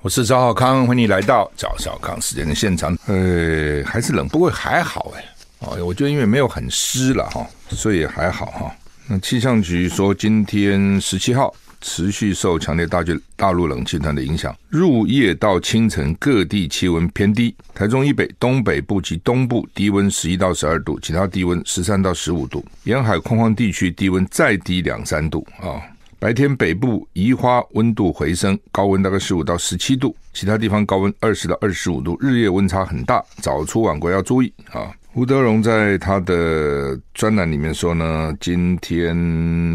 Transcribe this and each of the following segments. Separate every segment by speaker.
Speaker 1: 我是赵少康，欢迎你来到赵少康时间的现场。呃，还是冷，不过还好哎。哦，我觉得因为没有很湿了哈，所以还好哈。那气象局说，今天十七号持续受强烈大气大陆冷气团的影响，入夜到清晨各地气温偏低。台中以北、东北部及东部低温十一到十二度，其他低温十三到十五度。沿海空旷地区低温再低两三度啊。白天北部宜花温度回升，高温大概十五到十七度，其他地方高温二十到二十五度，日夜温差很大，早出晚归要注意啊。吴德荣在他的专栏里面说呢，今天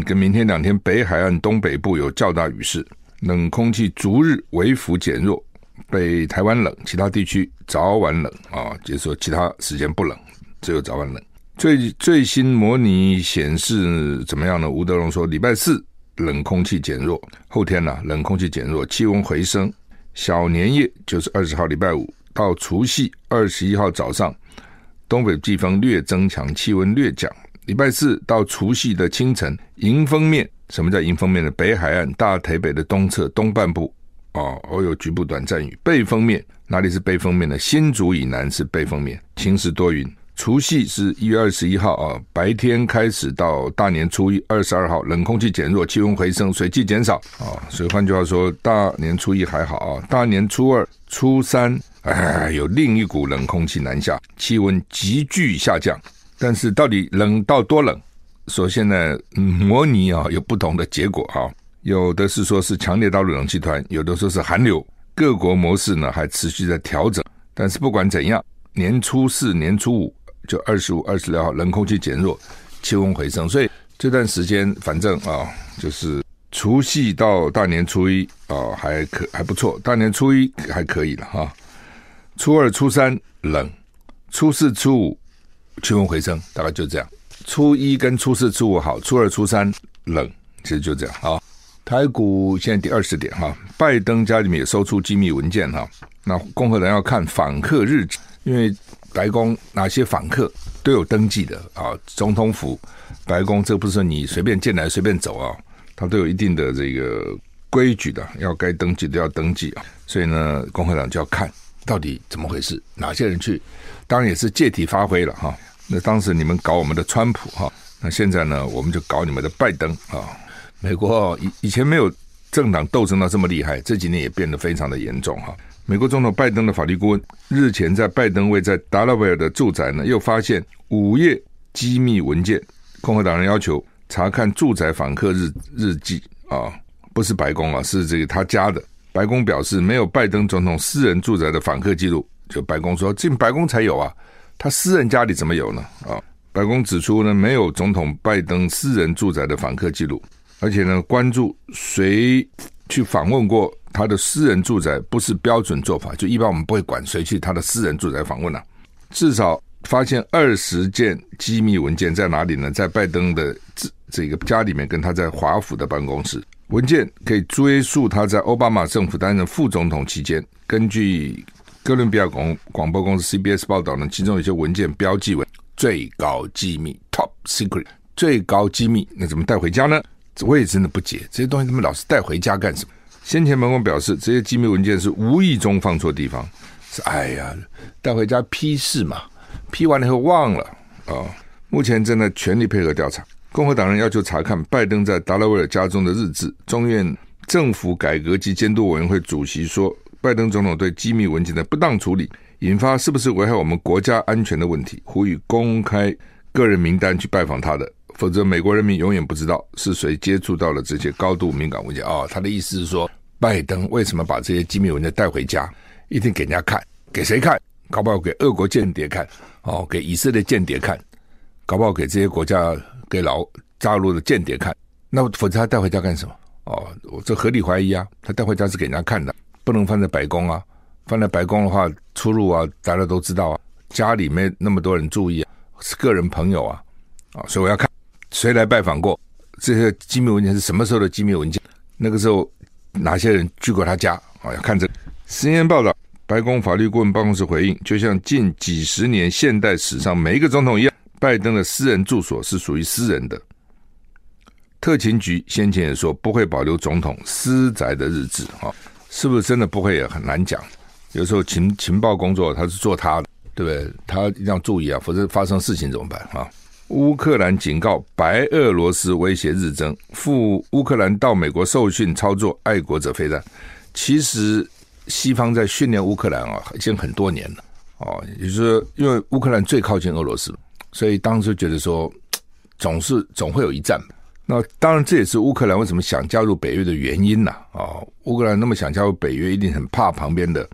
Speaker 1: 跟明天两天，北海岸东北部有较大雨势，冷空气逐日微幅减弱，北台湾冷，其他地区早晚冷啊，就是说其他时间不冷，只有早晚冷。最最新模拟显示怎么样呢？吴德荣说，礼拜四。冷空气减弱，后天呢、冷空气减弱，气温回升。小年夜就是二十号礼拜五到除夕二十一号早上，东北季风略增强，气温略降。礼拜四到除夕的清晨，迎风面，什么叫迎风面呢？北海岸、大台北的东侧东半部哦，偶有局部短暂雨。背风面哪里是背风面呢？新竹以南是背风面，晴时多云。除夕是一月二十一号啊，白天开始到大年初一二十二号，冷空气减弱，气温回升，水汽减少啊。所以换句话说，大年初一还好啊，大年初二、初三，哎，有另一股冷空气南下，气温急剧下降。但是到底冷到多冷？说现在模拟啊，有不同的结果哈。有的是说是强烈大陆冷气团，有的说是寒流，各国模式呢还持续在调整。但是不管怎样，年初四、年初五。就二十五、二十六号，冷空气减弱，气温回升，所以这段时间反正啊，就是除夕到大年初一啊，还可还不错，大年初一还可以了哈。初二、初三冷，初四、初五气温回升，大概就这样。初一跟初四、初五好，初二、初三冷，其实就这样啊。台股现在第二十点哈，拜登家里面也搜出机密文件哈，那共和党要看访客日志，因为。白宫哪些访客都有登记的啊？总统府、白宫，这不是你随便进来随便走啊，它都有一定的这个规矩的，要该登记都要登记啊。所以呢，共和党就要看到底怎么回事，哪些人去？当然也是借题发挥了哈。那当时你们搞我们的川普哈，那现在呢，我们就搞你们的拜登啊。美国以以前没有政党斗争到这么厉害，这几年也变得非常的严重哈。美国总统拜登的法律顾问日前在拜登位在达拉维尔的住宅呢，又发现五页机密文件。共和党人要求查看住宅访客日日记啊，不是白宫啊，是这个他家的。白宫表示没有拜登总统私人住宅的访客记录。就白宫说进白宫才有啊，他私人家里怎么有呢？啊，白宫指出呢，没有总统拜登私人住宅的访客记录，而且呢，关注谁去访问过。他的私人住宅不是标准做法，就一般我们不会管谁去他的私人住宅访问了、啊。至少发现二十件机密文件在哪里呢？在拜登的这这个家里面，跟他在华府的办公室。文件可以追溯他在奥巴马政府担任副总统期间。根据哥伦比亚广广播公司 CBS 报道呢，其中有些文件标记为最高机密 （Top Secret）。最高机密，那怎么带回家呢？我也真的不解，这些东西他们老是带回家干什么？先前白宫表示，这些机密文件是无意中放错地方，是哎呀，带回家批示嘛，批完了以后忘了啊、哦。目前正在全力配合调查。共和党人要求查看拜登在达拉维尔家中的日志。众院政府改革及监督委员会主席说，拜登总统对机密文件的不当处理，引发是不是危害我们国家安全的问题，呼吁公开个人名单去拜访他的。否则，美国人民永远不知道是谁接触到了这些高度敏感文件。哦，他的意思是说，拜登为什么把这些机密文件带回家，一定给人家看，给谁看？搞不好给俄国间谍看，哦，给以色列间谍看，搞不好给这些国家给老大陆的间谍看。那否则他带回家干什么？哦，我这合理怀疑啊，他带回家是给人家看的。不能放在白宫啊，放在白宫的话出入啊，大家都知道啊，家里面那么多人注意啊，是个人朋友啊，啊，所以我要看谁来拜访过，这些机密文件是什么时候的机密文件，那个时候哪些人去过他家啊，要看这个。CNN 报道，白宫法律顾问办公室回应，就像近几十年现代史上每一个总统一样，拜登的私人住所是属于私人的。特勤局先前也说不会保留总统私宅的日志，哈，是不是真的不会也很难讲。有时候情情报工作他是做他的，对不对？他一定要注意啊，否则发生事情怎么办啊？乌克兰警告白俄罗斯威胁日增，赴乌克兰到美国受训操作爱国者飞弹。其实西方在训练乌克兰啊，已经很多年了哦。也就是说，因为乌克兰最靠近俄罗斯，所以当时觉得说，总是总会有一战。那当然，这也是乌克兰为什么想加入北约的原因呐。啊，乌克兰那么想加入北约，一定很怕旁边的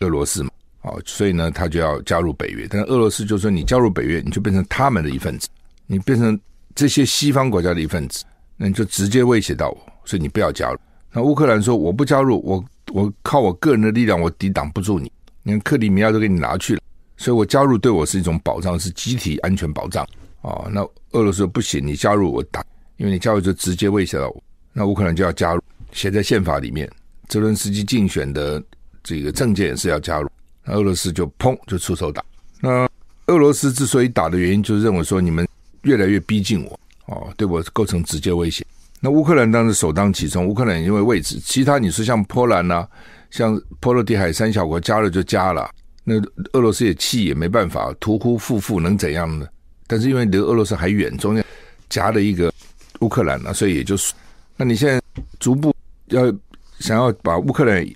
Speaker 1: 俄罗斯嘛。哦，所以呢，他就要加入北约。但是俄罗斯就说，你加入北约，你就变成他们的一份子，你变成这些西方国家的一份子，那你就直接威胁到我，所以你不要加入。那乌克兰说，我不加入，我我靠我个人的力量，我抵挡不住你。你看克里米亚都给你拿去了，所以我加入对我是一种保障，是集体安全保障。啊，那俄罗斯说不行，你加入我打。因为你加入就直接威胁到我，那乌克兰就要加入，写在宪法里面。泽伦斯基竞选的这个政见也是要加入，那俄罗斯就砰就出手打。那俄罗斯之所以打的原因，就是认为说你们越来越逼近我，哦，对我构成直接威胁。那乌克兰当时首当其冲，乌克兰因为位置，其他你说像波兰呐、啊，像波罗的海三小国加了就加了，那俄罗斯也气也没办法，屠夫夫妇能怎样呢？但是因为离俄罗斯还远，中间夹了一个。乌克兰呢、啊，所以也就是，那你现在逐步要想要把乌克兰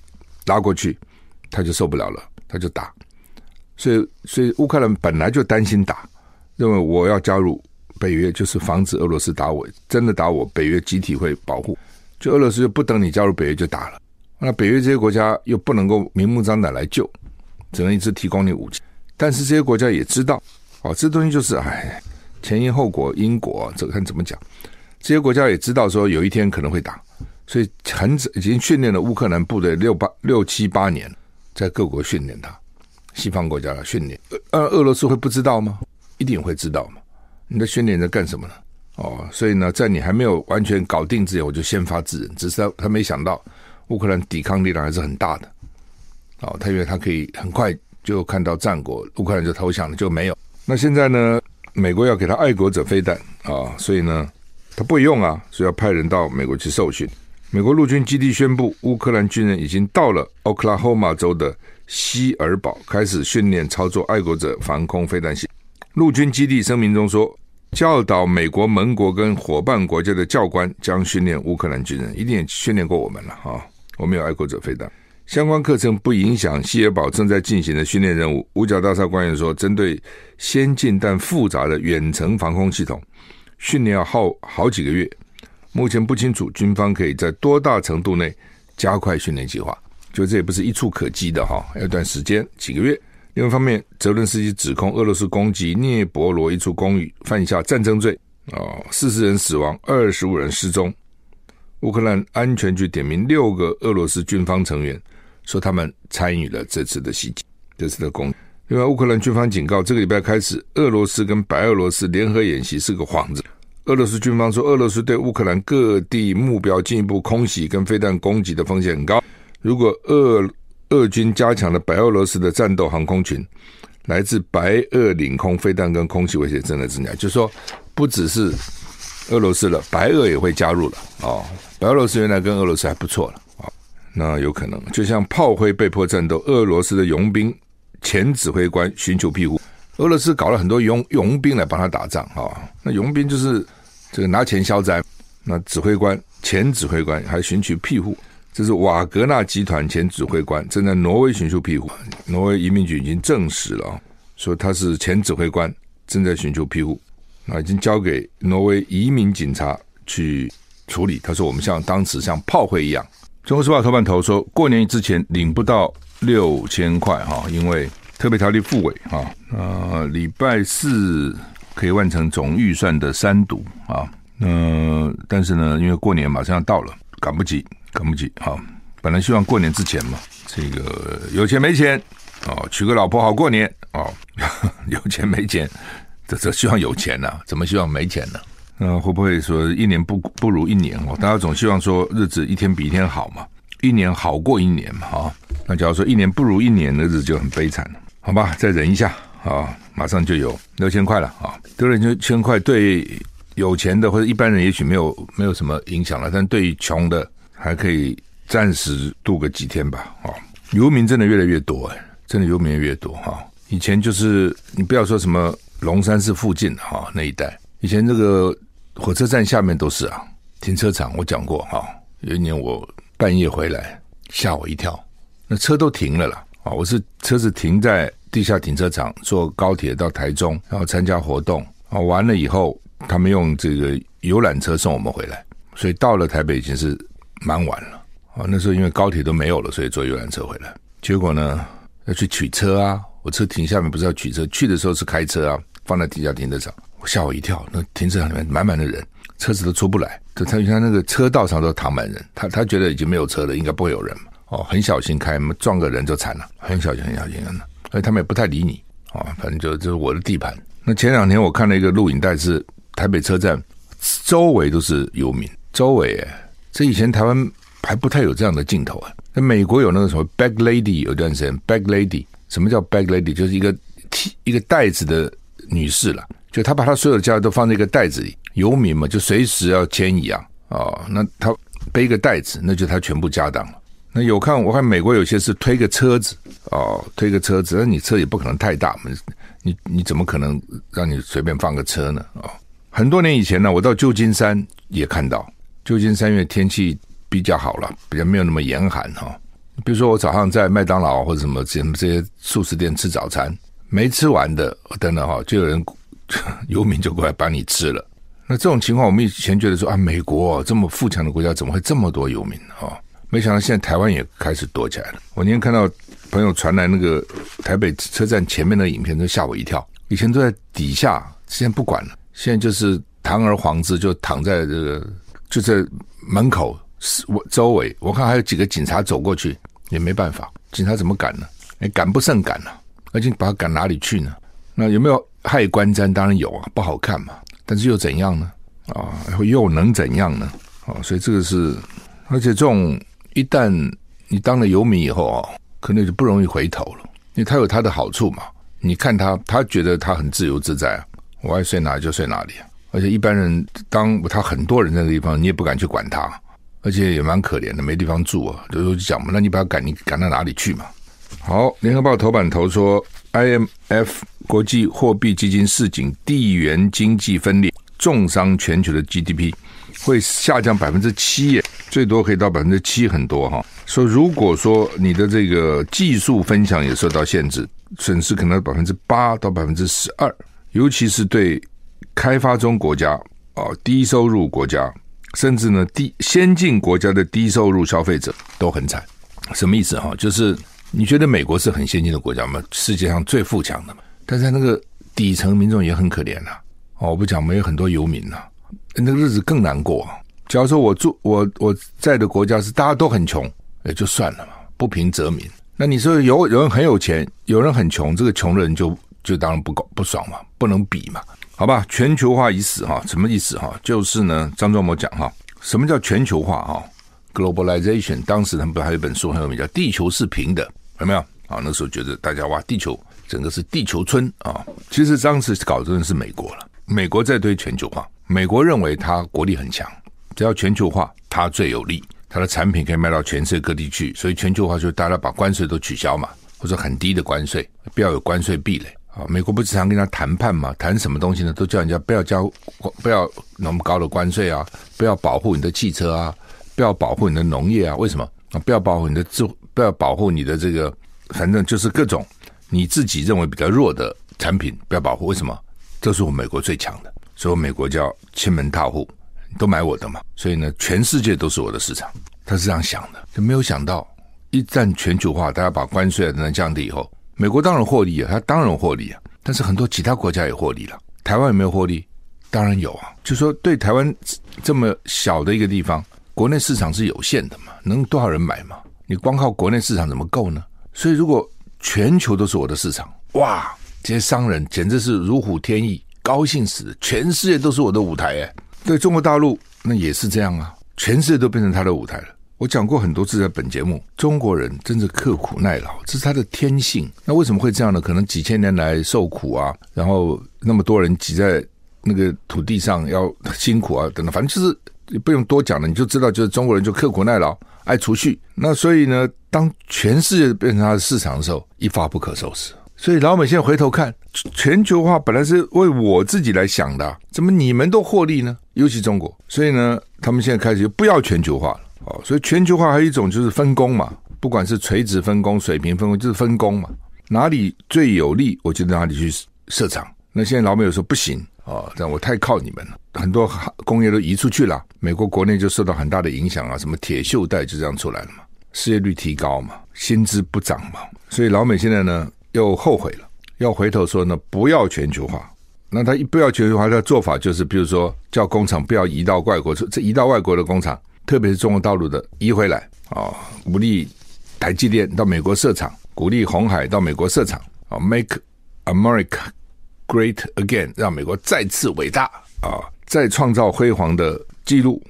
Speaker 1: 拉过去，他就受不了了，他就打。所以，所以乌克兰本来就担心打，认为我要加入北约，就是防止俄罗斯打我，真的打我，北约集体会保护。就俄罗斯就不等你加入北约就打了，那北约这些国家又不能够明目张胆来救，只能一直提供你武器。但是这些国家也知道，哦，这东西就是哎，前因后果，因果这个看怎么讲。这些国家也知道说有一天可能会打，所以很早已经训练了乌克兰部队六八六七八年，在各国训练他，西方国家的训练。呃，俄罗斯会不知道吗？一定会知道嘛。你的训练在干什么呢？哦，所以呢，在你还没有完全搞定之前，我就先发制人。只是他他没想到乌克兰抵抗力量还是很大的。哦，他以为他可以很快就看到战果，乌克兰就投降了，就没有。那现在呢，美国要给他爱国者飞弹啊，所以呢。他不用啊，所以要派人到美国去受训。美国陆军基地宣布，乌克兰军人已经到了奥克拉荷马州的希尔堡，开始训练操作爱国者防空飞弹系统。陆军基地声明中说，教导美国盟国跟伙伴国家的教官将训练乌克兰军人，一定也训练过我们了哈。我们有爱国者飞弹，相关课程不影响希尔堡正在进行的训练任务。五角大厦官员说，针对先进但复杂的远程防空系统。训练要耗好几个月，目前不清楚军方可以在多大程度内加快训练计划。就这也不是一蹴可及的哈，要一段时间，几个月。另外一方面，泽伦斯基指控俄罗斯攻击聂伯罗一处公寓，犯下战争罪，哦，四十人死亡，二十五人失踪。乌克兰安全局点名六个俄罗斯军方成员，说他们参与了这次的袭击，这次的攻。另外，乌克兰军方警告，这个礼拜开始，俄罗斯跟白俄罗斯联合演习是个幌子。俄罗斯军方说，俄罗斯对乌克兰各地目标进一步空袭跟飞弹攻击的风险很高。如果俄俄军加强了白俄罗斯的战斗航空群，来自白俄领空飞弹跟空袭威胁真的。增加。就是说，不只是俄罗斯了，白俄也会加入了哦。白俄罗斯原来跟俄罗斯还不错了啊，那有可能就像炮灰被迫战斗，俄罗斯的佣兵。前指挥官寻求庇护，俄罗斯搞了很多佣佣兵来帮他打仗啊。那佣兵就是这个拿钱消灾。那指挥官前指挥官还寻求庇护，这是瓦格纳集团前指挥官正在挪威寻求庇护。挪威移民局已经证实了，说他是前指挥官正在寻求庇护，那已经交给挪威移民警察去处理。他说我们像当时像炮灰一样。中国时报头版头说过年之前领不到。六千块哈，因为特别条例复委哈，呃，礼拜四可以完成总预算的三读啊，呃，但是呢，因为过年马上要到了，赶不及，赶不及啊，本来希望过年之前嘛，这个有钱没钱哦，娶个老婆好过年哦，有钱没钱，这这希望有钱呢、啊，怎么希望没钱呢？那会不会说一年不不如一年哦？大家总希望说日子一天比一天好嘛，一年好过一年嘛，哈。那假如说一年不如一年的日子就很悲惨了，好吧，再忍一下啊，马上就有六千块了啊，丢了六千块对。有钱的或者一般人也许没有没有什么影响了，但对于穷的还可以暂时度个几天吧。哦，游民真的越来越多哎，真的游民越越多哈。以前就是你不要说什么龙山寺附近哈那一带，以前这个火车站下面都是啊停车场。我讲过哈，有一年我半夜回来吓我一跳，那车都停了啦。啊，我是车子停在地下停车场，坐高铁到台中，然后参加活动啊，完了以后。他们用这个游览车送我们回来，所以到了台北已经是蛮晚了啊。那时候因为高铁都没有了，所以坐游览车回来。结果呢，要去取车啊，我车停下面不是要取车，去的时候是开车啊，放在地下停车场，我吓我一跳。那停车场里面满满的人，车子都出不来。就他他那个车道上都躺满人，他他觉得已经没有车了，应该不会有人嘛。哦，很小心开，撞个人就惨了，很小心很小心的。所以他们也不太理你啊，反正就就是我的地盘。那前两天我看了一个录影带是。台北车站周围都是游民，周围哎，这以前台湾还不太有这样的镜头啊。那美国有那个什么 bag lady，有段时间 bag lady，什么叫 bag lady？就是一个提一个袋子的女士了，就她把她所有的家都放在一个袋子里，游民嘛，就随时要迁移啊，哦，那她背个袋子，那就她全部家当了。那有看我看美国有些是推个车子哦，推个车子，那你车也不可能太大嘛，你你怎么可能让你随便放个车呢？哦。很多年以前呢，我到旧金山也看到，旧金山因为天气比较好了，比较没有那么严寒哈。比如说我早上在麦当劳或者什么什么这些素食店吃早餐，没吃完的等等哈，就有人 游民就过来帮你吃了。那这种情况，我们以前觉得说啊，美国这么富强的国家，怎么会这么多游民啊？没想到现在台湾也开始躲起来了。我那天看到朋友传来那个台北车站前面的影片，都吓我一跳。以前都在底下，现在不管了。现在就是堂而皇之就躺在这个就在门口我周围，我看还有几个警察走过去，也没办法，警察怎么赶呢？哎，赶不胜赶了，而且把他赶哪里去呢？那有没有害观瞻？当然有啊，不好看嘛。但是又怎样呢？啊，然后又能怎样呢？啊，所以这个是，而且这种一旦你当了游民以后啊，可能就不容易回头了，因为他有他的好处嘛。你看他，他觉得他很自由自在啊。我爱睡哪里就睡哪里，而且一般人当他很多人在那个地方，你也不敢去管他，而且也蛮可怜的，没地方住啊。就讲嘛，那你把他赶，你赶到哪里去嘛？好，联合报头版头说，IMF 国际货币基金市井，地缘经济分裂重伤全球的 GDP，会下降百分之七，最多可以到百分之七，很多哈。说如果说你的这个技术分享也受到限制，损失可能百分之八到百分之十二。尤其是对开发中国家啊、低收入国家，甚至呢低先进国家的低收入消费者都很惨。什么意思哈？就是你觉得美国是很先进的国家吗？世界上最富强的嘛？但是那个底层民众也很可怜呐。哦，我不讲，没有很多游民呐，那个日子更难过。假如说我住我我在的国家是大家都很穷，也就算了嘛，不平则鸣。那你说有有人很有钱，有人很穷，这个穷人就。就当然不搞不爽嘛，不能比嘛，好吧？全球化已死哈，什么意思哈？就是呢，张忠谋讲哈，什么叫全球化哈？Globalization，当时他们不还有一本书很有名，叫《地球是平的》，有没有？啊，那时候觉得大家哇，地球整个是地球村啊。其实当时搞的是美国了，美国在推全球化，美国认为它国力很强，只要全球化，它最有利，它的产品可以卖到全世界各地去，所以全球化就是大家把关税都取消嘛，或者很低的关税，不要有关税壁垒。啊，美国不是常跟他谈判嘛？谈什么东西呢？都叫人家不要交，不要那么高的关税啊，不要保护你的汽车啊，不要保护你的农业啊。为什么啊？不要保护你的自，不要保护你的这个，反正就是各种你自己认为比较弱的产品，不要保护。为什么？这是我们美国最强的，所以美国叫亲门踏户，都买我的嘛。所以呢，全世界都是我的市场。他是这样想的，就没有想到一旦全球化，大家把关税等等降低以后。美国当然获利啊，他当然获利啊，但是很多其他国家也获利了。台湾有没有获利？当然有啊。就说对台湾这么小的一个地方，国内市场是有限的嘛，能多少人买嘛？你光靠国内市场怎么够呢？所以如果全球都是我的市场，哇，这些商人简直是如虎添翼，高兴死，全世界都是我的舞台哎。对中国大陆那也是这样啊，全世界都变成他的舞台了。我讲过很多次在本节目，中国人真是刻苦耐劳，这是他的天性。那为什么会这样呢？可能几千年来受苦啊，然后那么多人挤在那个土地上要辛苦啊等等，反正就是不用多讲了，你就知道，就是中国人就刻苦耐劳。爱储蓄，那所以呢，当全世界变成他的市场的时候，一发不可收拾。所以老美现在回头看，全球化本来是为我自己来想的，怎么你们都获利呢？尤其中国，所以呢，他们现在开始就不要全球化了。哦，所以全球化还有一种就是分工嘛，不管是垂直分工、水平分工，就是分工嘛，哪里最有利，我就哪里去设厂。那现在老美有说不行。哦，但我太靠你们了，很多工业都移出去了，美国国内就受到很大的影响啊，什么铁锈带就这样出来了嘛，失业率提高嘛，薪资不涨嘛，所以老美现在呢又后悔了，要回头说呢不要全球化，那他一不要全球化，他的做法就是，比如说叫工厂不要移到外国，这移到外国的工厂，特别是中国大陆的移回来啊，鼓励台积电到美国设厂，鼓励红海到美国设厂啊，Make America。Great again，让美国再次伟大啊！再创造辉煌的记录，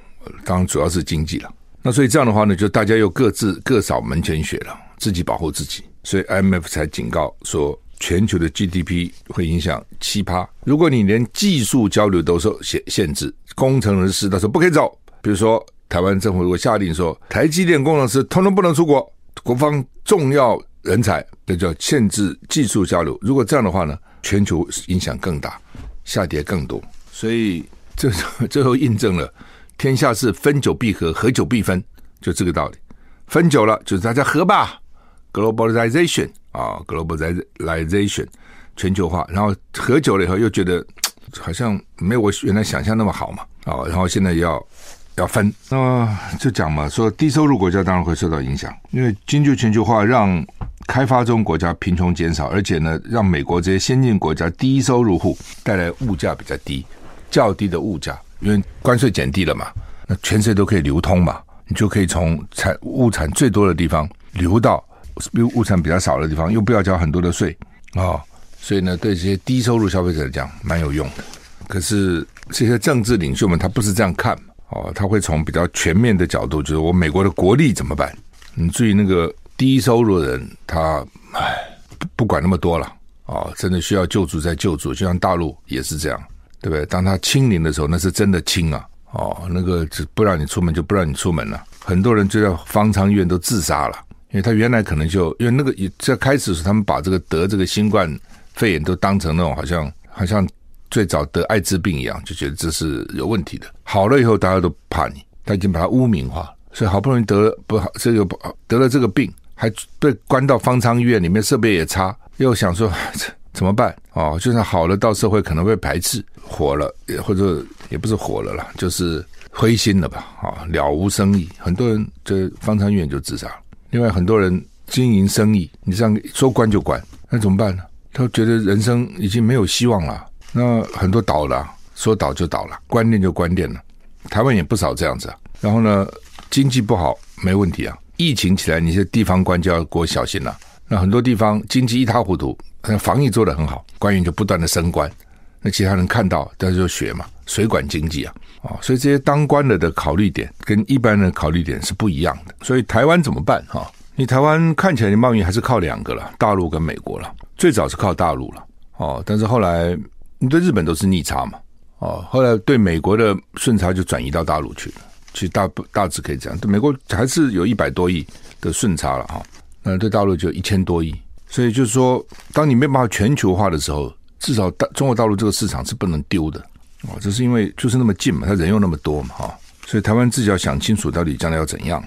Speaker 1: 当然主要是经济了。那所以这样的话呢，就大家又各自各扫门前雪了，自己保护自己。所以 IMF 才警告说，全球的 GDP 会影响七趴。如果你连技术交流都受限限制，工程师他说不可以走。比如说，台湾政府如果下令说，台积电工程师通通不能出国，国防重要人才，那叫限制技术交流。如果这样的话呢？全球影响更大，下跌更多，所以这 最后印证了天下是分久必合，合久必分，就这个道理。分久了就是大家合吧，globalization 啊，globalization 全球化，然后合久了以后又觉得 好像没有我原来想象那么好嘛，啊，然后现在要要分，那么就讲嘛，说低收入国家当然会受到影响，因为经济全球化让。开发中国家贫穷减少，而且呢，让美国这些先进国家低收入户带来物价比较低、较低的物价，因为关税减低了嘛，那全世界都可以流通嘛，你就可以从产物产最多的地方流到物产比较少的地方，又不要交很多的税啊、哦，所以呢，对这些低收入消费者来讲蛮有用的。可是这些政治领袖们他不是这样看哦，他会从比较全面的角度，就是我美国的国力怎么办？你注意那个。低收入的人，他唉，不不管那么多了、哦！真的需要救助再救助，就像大陆也是这样，对不对？当他清零的时候，那是真的清啊！哦，那个只不让你出门就不让你出门了。很多人就在方舱医院都自杀了，因为他原来可能就因为那个在开始的时候，他们把这个得这个新冠肺炎都当成那种好像好像最早得艾滋病一样，就觉得这是有问题的。好了以后，大家都怕你，他已经把它污名化，所以好不容易得了不好这个不得了这个病。还被关到方舱医院里面，设备也差，又想说怎么办？哦，就算好了，到社会可能会排斥，火了也，或者也不是火了啦，就是灰心了吧？啊，了无生意，很多人这方舱医院就自杀了。另外，很多人经营生意，你这样说关就关，那怎么办呢？他觉得人生已经没有希望了。那很多倒了，说倒就倒了，关店就关店了。台湾也不少这样子啊。然后呢，经济不好没问题啊。疫情起来，你这地方官就要给我小心了。那很多地方经济一塌糊涂，防疫做得很好，官员就不断的升官。那其他人看到，大家就学嘛，水管经济啊，啊，所以这些当官的的考虑点跟一般的考虑点是不一样的。所以台湾怎么办？哈，你台湾看起来的贸易还是靠两个了，大陆跟美国了。最早是靠大陆了，哦，但是后来你对日本都是逆差嘛，哦，后来对美国的顺差就转移到大陆去了。其实大大致可以这样，对美国还是有一百多亿的顺差了哈，那对大陆就一千多亿，所以就是说，当你没办法全球化的时候，至少大中国大陆这个市场是不能丢的哦，这是因为就是那么近嘛，他人又那么多嘛哈，所以台湾自己要想清楚到底将来要怎样。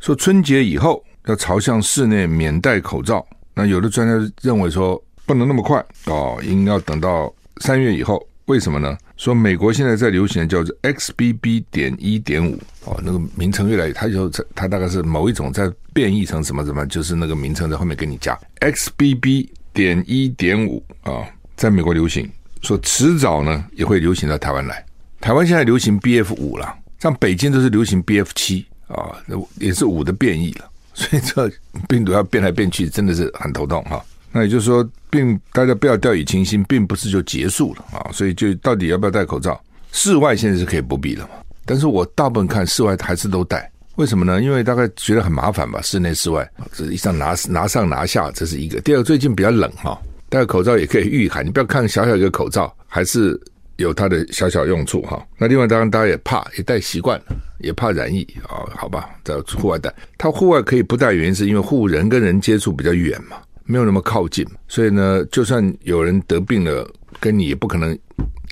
Speaker 1: 说春节以后要朝向室内免戴口罩，那有的专家认为说不能那么快哦，应该要等到三月以后，为什么呢？说美国现在在流行的叫做 XBB. 点一点五哦，那个名称越来越，它就它大概是某一种在变异成什么什么，就是那个名称在后面给你加 XBB. 点一点五啊，在美国流行，说迟早呢也会流行到台湾来。台湾现在流行 BF 五了，像北京都是流行 BF 七啊，那也是五的变异了 所以这病毒要变来变去，真的是很头痛哈。那也就是说，并大家不要掉以轻心，并不是就结束了啊。所以就到底要不要戴口罩？室外现在是可以不必了嘛，但是我大部分看室外还是都戴。为什么呢？因为大概觉得很麻烦吧，室内室外这一上拿拿上拿下，这是一个。第二个，最近比较冷哈，戴口罩也可以御寒。你不要看小小一个口罩，还是有它的小小用处哈。那另外，当然大家也怕，也戴习惯了，也怕染疫啊。好吧，在户外戴，它户外可以不戴，原因是因为户人跟人接触比较远嘛，没有那么靠近，所以呢，就算有人得病了，跟你也不可能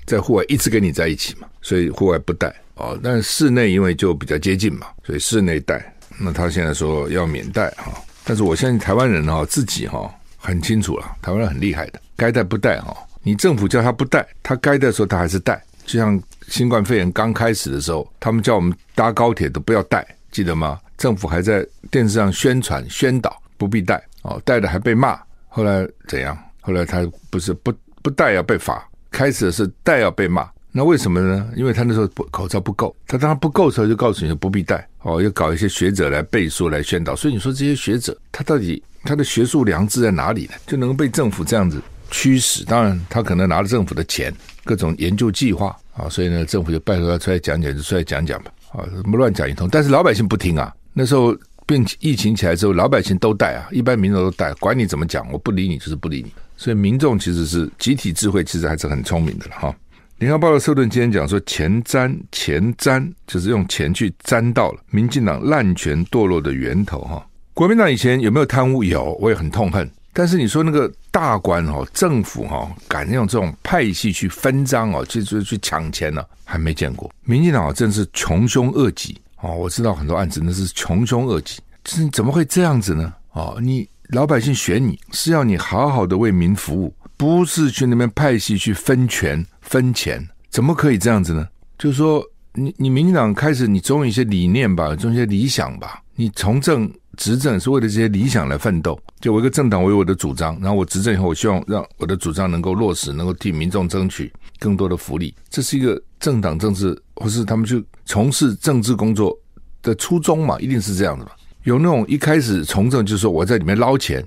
Speaker 1: 在户外一直跟你在一起嘛，所以户外不戴。哦，但室内因为就比较接近嘛，所以室内戴。那他现在说要免戴哈，但是我相信台湾人哈自己哈很清楚了，台湾人很厉害的，该戴不戴哦。你政府叫他不戴，他该戴的时候他还是戴。就像新冠肺炎刚开始的时候，他们叫我们搭高铁都不要戴，记得吗？政府还在电视上宣传宣导不必戴哦，戴的还被骂。后来怎样？后来他不是不不戴要被罚，开始是戴要被骂。那为什么呢？因为他那时候不口罩不够，他当他不够的时候就告诉你不必戴哦，要搞一些学者来背书来宣导。所以你说这些学者他到底他的学术良知在哪里呢？就能被政府这样子驱使？当然他可能拿了政府的钱，各种研究计划啊，所以呢政府就拜托他出来讲讲，就出来讲讲吧啊，什么乱讲一通。但是老百姓不听啊。那时候病疫情起来之后，老百姓都戴啊，一般民众都戴，管你怎么讲，我不理你就是不理你。所以民众其实是集体智慧，其实还是很聪明的了哈。联合报的社论今天讲说，钱沾钱沾，就是用钱去沾到了民进党滥权堕落的源头哈。国民党以前有没有贪污？有，我也很痛恨。但是你说那个大官哈，政府哈，敢用这种派系去分赃哦，去去去抢钱呢，还没见过。民进党真是穷凶恶极哦，我知道很多案子那是穷凶恶极，就是怎么会这样子呢？哦，你老百姓选你是要你好好的为民服务，不是去那边派系去分权。分钱怎么可以这样子呢？就是说，你你民进党开始，你总有一些理念吧，总有一些理想吧。你从政执政是为了这些理想来奋斗。就我一个政党，为我的主张，然后我执政以后，我希望让我的主张能够落实，能够替民众争取更多的福利。这是一个政党政治，或是他们去从事政治工作的初衷嘛，一定是这样的嘛。有那种一开始从政就是说我在里面捞钱。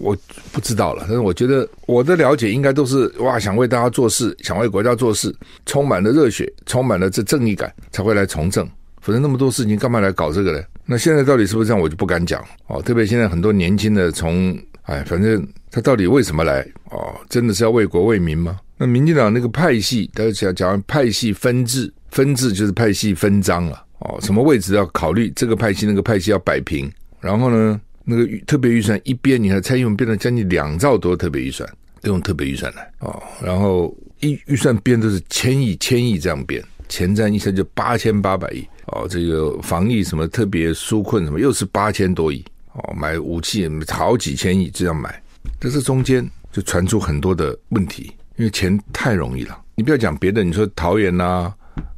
Speaker 1: 我不知道了，但是我觉得我的了解应该都是哇，想为大家做事，想为国家做事，充满了热血，充满了这正义感，才会来从政。否则那么多事情干嘛来搞这个呢？那现在到底是不是这样，我就不敢讲哦。特别现在很多年轻的从哎，反正他到底为什么来哦？真的是要为国为民吗？那民进党那个派系，大家讲讲派系分治，分治就是派系分赃了哦。什么位置要考虑？这个派系那个派系要摆平，然后呢？那个预特别预算一编，你看蔡英文编了将近两兆多特别预算，都用特别预算来哦。然后一预算编都是千亿、千亿这样编，前瞻一下就八千八百亿哦。这个防疫什么特别纾困什么又是八千多亿哦，买武器好几千亿这样买，但是中间就传出很多的问题，因为钱太容易了。你不要讲别的，你说桃园呐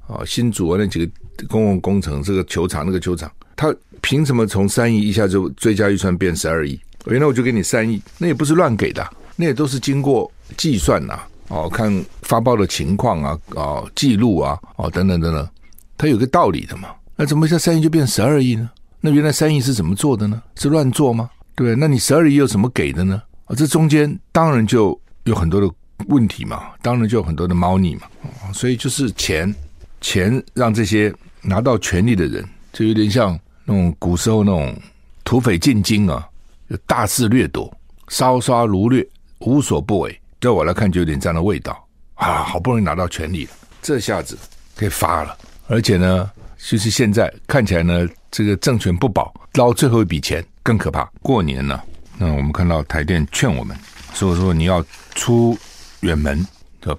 Speaker 1: 啊、哦、新竹啊那几个公共工程，这个球场那个球场，它。凭什么从三亿一下就追加预算变十二亿？原来我就给你三亿，那也不是乱给的，那也都是经过计算呐。哦，看发包的情况啊，哦，记录啊，哦，等等等等，它有个道理的嘛。那怎么一下三亿就变十二亿呢？那原来三亿是怎么做的呢？是乱做吗？对，那你十二亿有什么给的呢？啊，这中间当然就有很多的问题嘛，当然就有很多的猫腻嘛。所以就是钱，钱让这些拿到权力的人，就有点像。那种古时候那种土匪进京啊，就大肆掠夺、烧杀掳掠，无所不为。对我来看，就有点这样的味道啊！好不容易拿到权力，这下子可以发了。而且呢，就是现在看起来呢，这个政权不保，捞最后一笔钱更可怕。过年了，那我们看到台电劝我们，所以说你要出远门，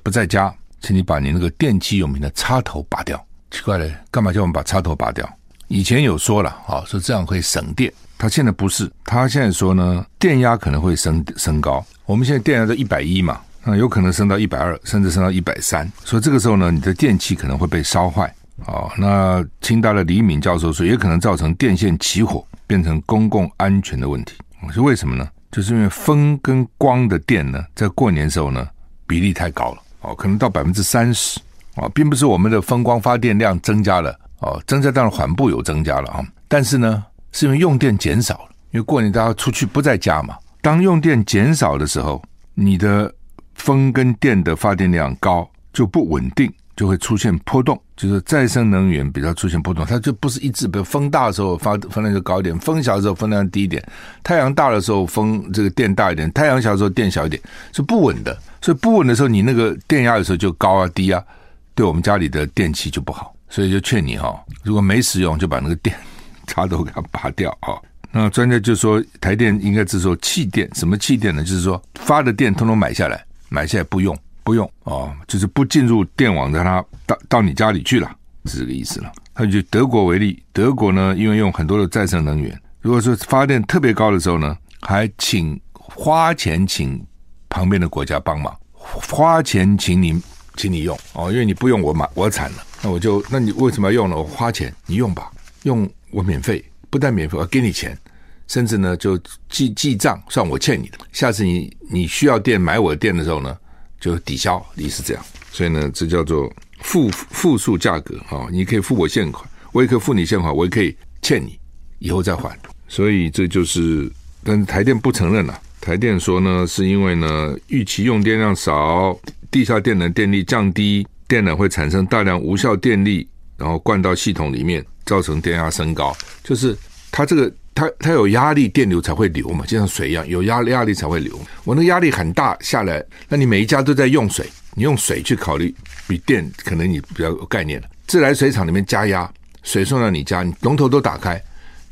Speaker 1: 不在家，请你把你那个电器用品的插头拔掉。奇怪了，干嘛叫我们把插头拔掉？以前有说了，啊，说这样会省电。他现在不是，他现在说呢，电压可能会升升高。我们现在电压都一百一嘛，那有可能升到一百二，甚至升到一百三。所以这个时候呢，你的电器可能会被烧坏。哦，那清大的李敏教授说，也可能造成电线起火，变成公共安全的问题。我说为什么呢？就是因为风跟光的电呢，在过年时候呢，比例太高了。哦，可能到百分之三十。啊，并不是我们的风光发电量增加了。哦，增加当然缓步有增加了啊，但是呢，是因为用电减少了，因为过年大家出去不在家嘛。当用电减少的时候，你的风跟电的发电量高就不稳定，就会出现波动。就是再生能源比较出现波动，它就不是一致。比如风大的时候发风量就高一点，风小的时候风量低一点。太阳大的时候风这个电大一点，太阳小的时候电小一点，是不稳的。所以不稳的时候，你那个电压有时候就高啊低啊，对我们家里的电器就不好。所以就劝你哈，如果没使用，就把那个电插头给它拔掉啊。那专家就说，台电应该是说气电，什么气电呢？就是说发的电通通买下来，买下来不用。不用哦，就是不进入电网，让它到到你家里去了，是这个意思了。他就德国为例，德国呢，因为用很多的再生能源，如果说发电特别高的时候呢，还请花钱请旁边的国家帮忙，花钱请你请你用哦，因为你不用我买我惨了，那我就那你为什么要用呢？我花钱你用吧，用我免费，不但免费，我给你钱，甚至呢就记记账，算我欠你的。下次你你需要电买我的电的时候呢，就抵消，你是这样，所以呢，这叫做负负数价格啊！你可以付我现款，我也可以付你现款，我也可以欠你，以后再还。所以这就是，但是台电不承认了。台电说呢，是因为呢，预期用电量少，地下电能电力降低，电缆会产生大量无效电力，然后灌到系统里面，造成电压升高。就是它这个。它它有压力，电流才会流嘛，就像水一样，有压力压力才会流。我那压力很大下来，那你每一家都在用水，你用水去考虑，比电可能你比较有概念了。自来水厂里面加压，水送到你家，你龙头都打开，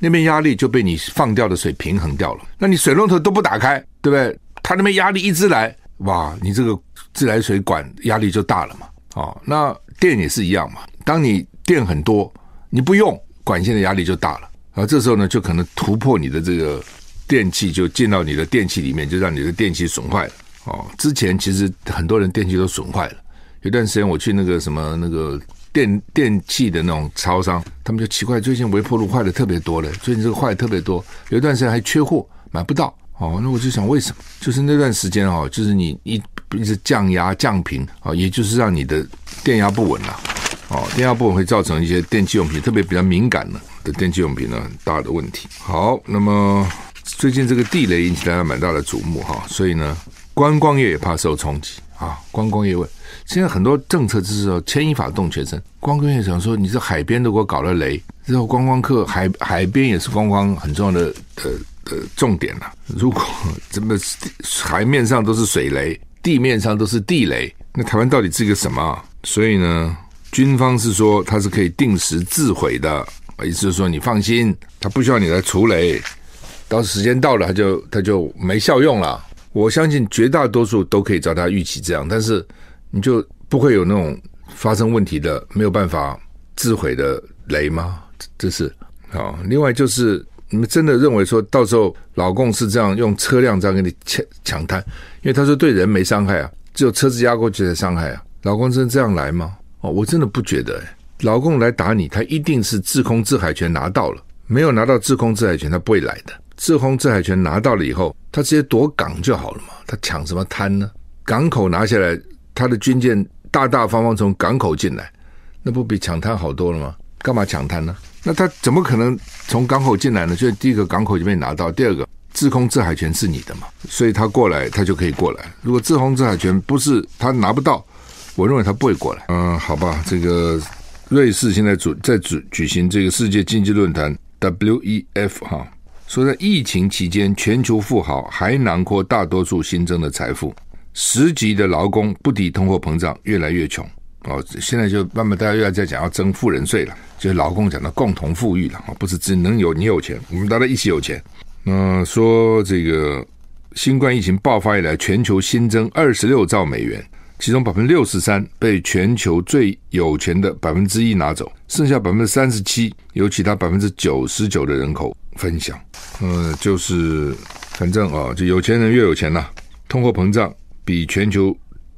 Speaker 1: 那边压力就被你放掉的水平衡掉了。那你水龙头都不打开，对不对？它那边压力一直来，哇，你这个自来水管压力就大了嘛。哦，那电也是一样嘛。当你电很多，你不用管线的压力就大了。然后这时候呢，就可能突破你的这个电器，就进到你的电器里面，就让你的电器损坏了。哦，之前其实很多人电器都损坏了。有段时间我去那个什么那个电电器的那种超商，他们就奇怪，最近微波炉坏的特别多了，最近这个坏的特别多。有一段时间还缺货，买不到。哦，那我就想为什么？就是那段时间哦，就是你一一直降压降频啊，也就是让你的电压不稳了。哦，电压不稳会造成一些电器用品，特别比较敏感的。的电器用品呢，很大的问题。好，那么最近这个地雷引起大家蛮大的瞩目哈，所以呢，观光业也怕受冲击啊。观光业问，现在很多政策就是说牵一发动全身。观光业想说，你这海边都给我搞了雷，之后观光客海海边也是观光很重要的的的重点了。如果这么海面上都是水雷，地面上都是地雷，那台湾到底是个什么？所以呢，军方是说它是可以定时自毁的。意思就是说，你放心，他不需要你来除雷，到时间到了，他就他就没效用了。我相信绝大多数都可以照他预期这样，但是你就不会有那种发生问题的没有办法自毁的雷吗？这是好。另外就是，你们真的认为说到时候老共是这样用车辆这样给你抢抢滩？因为他说对人没伤害啊，只有车子压过去才伤害啊。老共真这样来吗？哦，我真的不觉得哎。老共来打你，他一定是制空制海权拿到了，没有拿到制空制海权，他不会来的。制空制海权拿到了以后，他直接夺港就好了嘛，他抢什么滩呢？港口拿下来，他的军舰大大方方从港口进来，那不比抢滩好多了吗？干嘛抢滩呢？那他怎么可能从港口进来呢？就第一个港口就被拿到，第二个制空制海权是你的嘛，所以他过来他就可以过来。如果制空制海权不是他拿不到，我认为他不会过来。嗯，好吧，这个。瑞士现在主在主举行这个世界经济论坛 WEF 哈，说在疫情期间，全球富豪还囊括大多数新增的财富，十级的劳工不敌通货膨胀，越来越穷哦。现在就慢慢大家又要在讲要征富人税了，就是劳工讲的共同富裕了啊，不是只能有你有钱，我们大家一起有钱。那说这个新冠疫情爆发以来，全球新增二十六兆美元。其中百分之六十三被全球最有钱的百分之一拿走，剩下百分之三十七由其他百分之九十九的人口分享。嗯，就是反正啊，就有钱人越有钱呐。通货膨胀比全球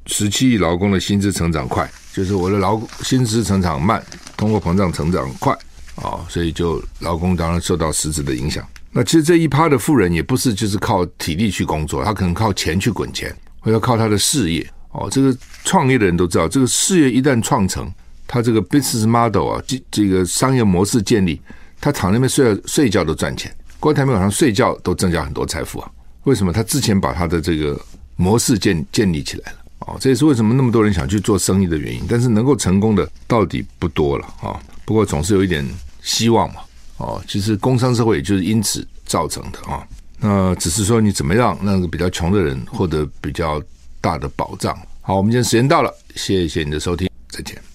Speaker 1: 十七亿劳工的薪资成长快，就是我的劳薪资成长慢，通货膨胀成长快啊，所以就劳工当然受到实质的影响。那其实这一趴的富人也不是就是靠体力去工作，他可能靠钱去滚钱，或者靠他的事业。哦，这个创业的人都知道，这个事业一旦创成，他这个 business model 啊，这这个商业模式建立，他躺那边睡睡觉都赚钱。郭台铭晚上睡觉都增加很多财富啊？为什么？他之前把他的这个模式建建立起来了哦，这也是为什么那么多人想去做生意的原因。但是能够成功的到底不多了啊。不过总是有一点希望嘛。哦，其实工商社会也就是因此造成的啊。那只是说你怎么样让那个比较穷的人获得比较大的保障。好，我们今天时间到了，谢谢你的收听，再见。